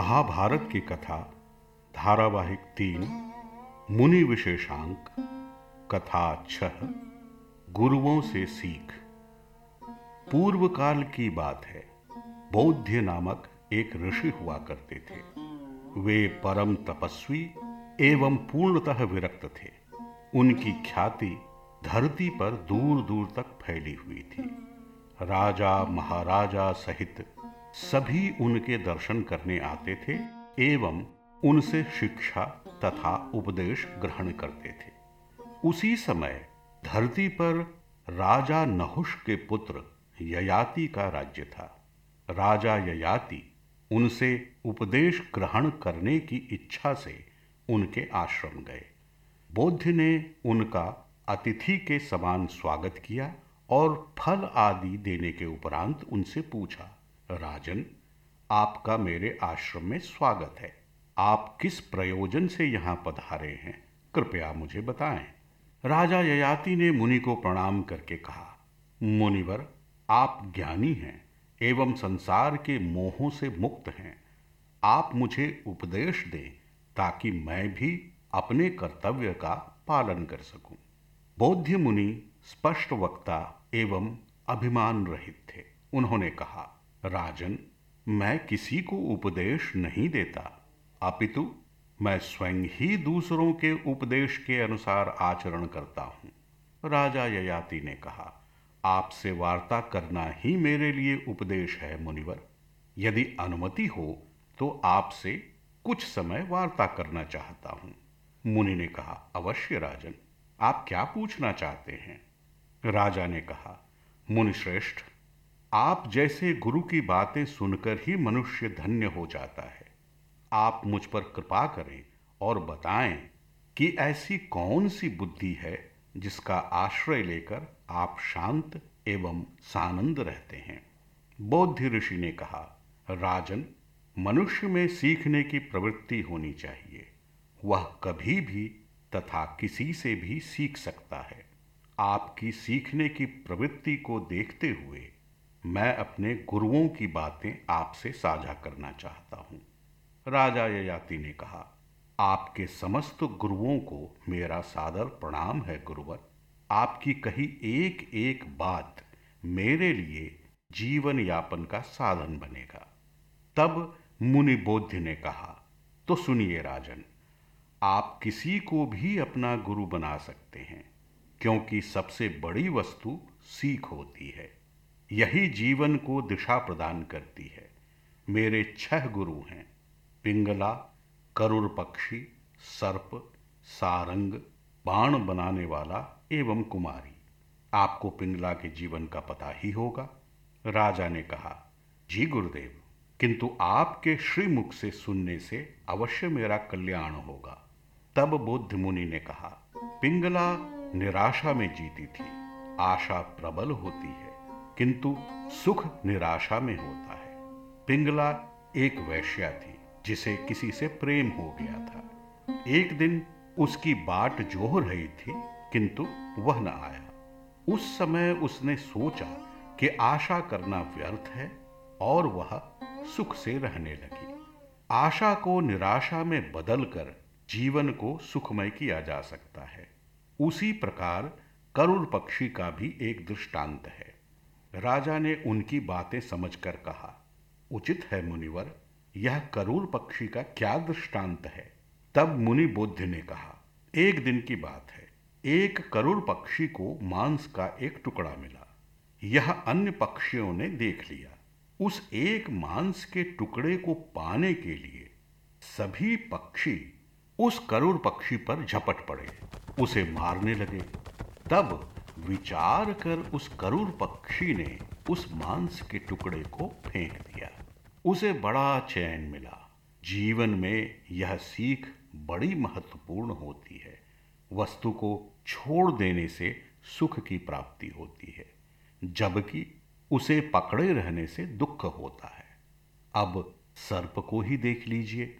महाभारत की कथा, धारावाहिक तीन, मुनि विशेषांक, कथा छह, गुरुओं से सीख। पूर्व काल की बात है, बौद्ध नामक एक ऋषि हुआ करते थे। वे परम तपस्वी एवं पूर्णतः विरक्त थे। उनकी ख्याति धरती पर दूर दूर तक फैली हुई थी। राजा महाराजा सहित सभी उनके दर्शन करने आते थे एवं उनसे शिक्षा तथा उपदेश ग्रहण करते थे। उसी समय धरती पर राजा नहुष के पुत्र ययाति का राज्य था। राजा ययाति उनसे उपदेश ग्रहण करने की इच्छा से उनके आश्रम गए। बौद्ध ने उनका अतिथि के समान स्वागत किया और फल आदि देने के उपरांत उनसे पूछा राजन, आपका मेरे आश्रम में स्वागत है। आप किस प्रयोजन से यहाँ पधारे हैं? कृपया मुझे बताएँ। राजा ययाति ने मुनि को प्रणाम करके कहा, मुनिवर, आप ज्ञानी हैं एवं संसार के मोहों से मुक्त हैं। आप मुझे उपदेश दें ताकि मैं भी अपने कर्तव्य का पालन कर सकूँ। बौद्ध मुनि, स्पष्ट वक्ता एवं अभिमान रहित थे। उन्होंने कहा राजन, मैं किसी को उपदेश नहीं देता। अपितु, मैं स्वयं ही दूसरों के उपदेश के अनुसार आचरण करता हूँ। राजा ययाति ने कहा, आपसे वार्ता करना ही मेरे लिए उपदेश है, मुनिवर। यदि अनुमति हो तो आपसे कुछ समय वार्ता करना चाहता हूँ। मुनि ने कहा, अवश्य राजन, आप क्या पूछना चाहते हैं? राजा ने कहा मुनि श्रेष्ठ आप जैसे गुरु की बातें सुनकर ही मनुष्य धन्य हो जाता है। आप मुझ पर कृपा करें और बताएँ कि ऐसी कौन सी बुद्धि है जिसका आश्रय लेकर आप शांत एवं सानंद रहते हैं? बौद्ध ऋषि ने कहा, राजन, मनुष्य में सीखने की प्रवृत्ति होनी चाहिए। वह कभी भी तथा किसी से भी सीख सकता है। आपकी सीखने की प्रवृत्ति को देखते हुए मैं अपने गुरुओं की बातें आपसे साझा करना चाहता हूँ। राजा ययाति ने कहा, आपके समस्त गुरुओं को मेरा सादर प्रणाम है, गुरुवर। आपकी कही एक एक बात मेरे लिए जीवन यापन का साधन बनेगा। तब मुनि बोध ने कहा तो सुनिए राजन, आप किसी को भी अपना गुरु बना सकते हैं, क्योंकि सबसे बड़ी वस्तु सीख होती है। यही जीवन को दिशा प्रदान करती है। मेरे छह गुरु हैं, पिंगला करुर पक्षी सर्प, सारंग, बाण बनाने वाला एवं कुमारी। आपको पिंगला के जीवन का पता ही होगा। राजा ने कहा, जी गुरुदेव, किंतु आपके श्रीमुख से सुनने से अवश्य मेरा कल्याण होगा। तब बुद्ध मुनि ने कहा, पिंगला निराशा में जीती थी, आशा प्रबल होती है। किंतु सुख निराशा में होता है। पिंगला एक वैश्या थी, जिसे किसी से प्रेम हो गया था। एक दिन उसकी बाट जोह रही थी, किंतु वह न आया। उस समय उसने सोचा कि आशा करना व्यर्थ है और वह सुख से रहने लगी। आशा को निराशा में बदलकर जीवन को सुखमय किया जा सकता है। उसी प्रकार करुण पक्षी का भी एक दृष्टांत है। राजा ने उनकी बातें समझकर कहा, उचित है मुनिवर, यह करूर पक्षी का क्या दृष्टांत है? तब मुनि बुद्ध ने कहा, एक दिन की बात है, एक करूर पक्षी को मांस का एक टुकड़ा मिला, यह अन्य पक्षियों ने देख लिया। उस एक मांस के टुकड़े को पाने के लिए सभी पक्षी उस करूर पक्षी पर झपट पड़े, उसे मारने लगे। तब विचार कर उस करूर पक्षी ने उस मांस के टुकड़े को फेंक दिया। उसे बड़ा चैन मिला। जीवन में यह सीख बड़ी महत्वपूर्ण होती है। वस्तु को छोड़ देने से सुख की प्राप्ति होती है, जबकि उसे पकड़े रहने से दुख होता है। अब सर्प को ही देख लीजिए।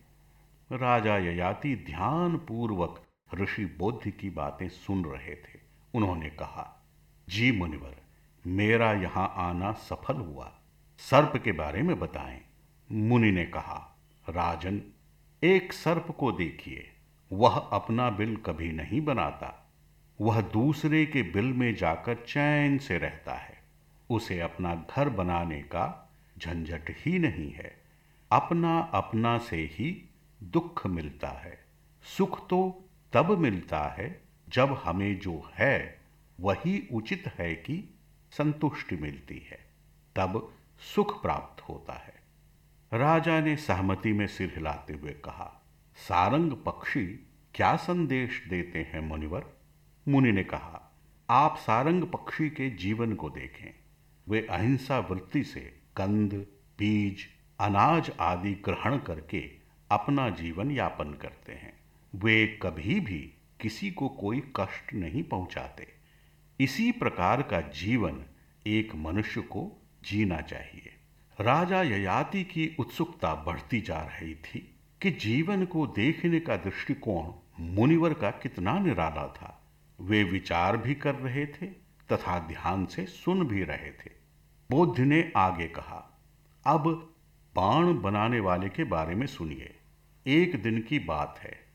राजा ययाति ध्यान पूर्वक ऋषि बोध की बातें सुन रहे थे। उन्होंने कहा, जी मुनिवर, मेरा यहाँ आना सफल हुआ। सर्प के बारे में बताएँ। मुनि ने कहा, राजन, एक सर्प को देखिए। वह अपना बिल कभी नहीं बनाता। वह दूसरे के बिल में जाकर चैन से रहता है। उसे अपना घर बनाने का झंझट ही नहीं है। अपना अपना से ही दुख मिलता है। सुख तो तब मिलता है जब हमें जो है, वही उचित है कि संतुष्टि मिलती है, तब सुख प्राप्त होता है। राजा ने सहमति में सिर हिलाते हुए कहा, सारंग पक्षी क्या संदेश देते हैं मुनिवर? मुनि ने कहा, आप सारंग पक्षी के जीवन को देखें। वे अहिंसा वृत्ति से कंद, बीज, अनाज आदि ग्रहण करके अपना जीवन यापन करते हैं। वे कभी भी किसी को कोई कष्ट नहीं पहुंचाते। इसी प्रकार का जीवन एक मनुष्य को जीना चाहिए। राजा ययाति की उत्सुकता बढ़ती जा रही थी कि जीवन को देखने का दृष्टिकोण मुनिवर का कितना निराला था। वे विचार भी कर रहे थे तथा ध्यान से सुन भी रहे थे। बुद्ध ने आगे कहा, अब बाण बनाने वाले के बारे में सुनिए। एक दिन की बात है।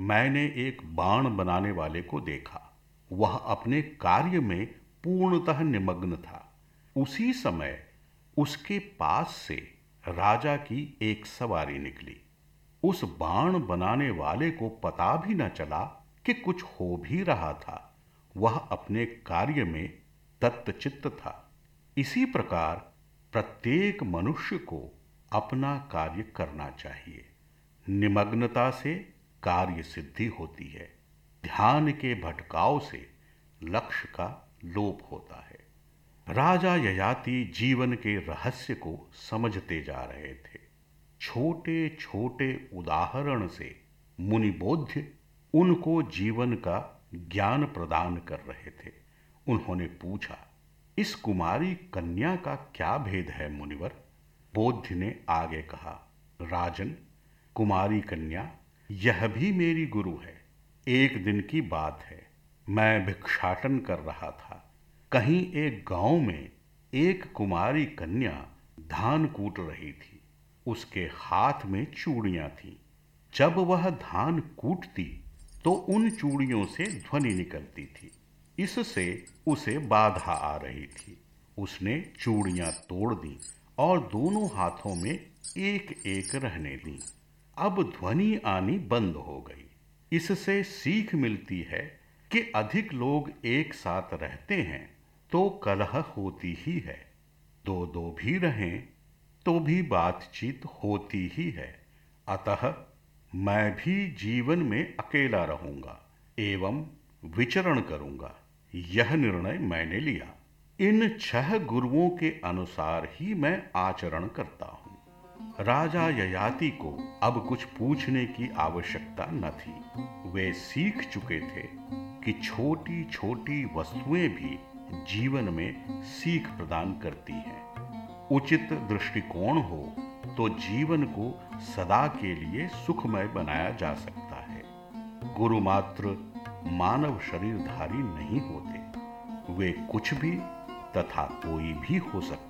मैंने एक बाण बनाने वाले को देखा। वह अपने कार्य में पूर्णतः निमग्न था। उसी समय उसके पास से राजा की एक सवारी निकली। उस बाण बनाने वाले को पता भी न चला कि कुछ हो भी रहा था। वह अपने कार्य में तत्चित्त था। इसी प्रकार प्रत्येक मनुष्य को अपना कार्य करना चाहिए। निमग्नता से कार्य सिद्धि होती है। ध्यान के भटकाव से लक्ष्य का लोप होता है। राजा ययाति जीवन के रहस्य को समझते जा रहे थे। छोटे छोटे उदाहरण से मुनिबोध्य उनको जीवन का ज्ञान प्रदान कर रहे थे। उन्होंने पूछा, इस कुमारी कन्या का क्या भेद है मुनिवर? बोध ने आगे कहा, राजन, कुमारी कन्या यह भी मेरी गुरु है। एक दिन की बात है। मैं भिक्षाटन कर रहा था। कहीं एक गाँव में एक कुमारी कन्या धान कूट रही थी। उसके हाथ में चूड़ियाँ थीं। जब वह धान कूटती तो उन चूड़ियों से ध्वनि निकलती थी। इससे उसे बाधा आ रही थी। उसने चूड़ियाँ तोड़ दी और दोनों हाथों में एक एक रहने दी। अब ध्वनि आनी बंद हो गई। इससे सीख मिलती है कि अधिक लोग एक साथ रहते हैं तो कलह होती ही है। दो दो भी रहें तो भी बातचीत होती ही है। अतः मैं भी जीवन में अकेला रहूँगा, एवं विचरण करूँगा। यह निर्णय मैंने लिया। इन छह गुरुओं के अनुसार ही मैं आचरण करता हूँ। राजा ययाति को अब कुछ पूछने की आवश्यकता न थी। वे सीख चुके थे कि छोटी छोटी वस्तुएँ भी जीवन में सीख प्रदान करती हैं। उचित दृष्टिकोण हो तो जीवन को सदा के लिए सुखमय बनाया जा सकता है। गुरु मात्र मानव शरीरधारी नहीं होते। वे कुछ भी तथा कोई भी हो सकते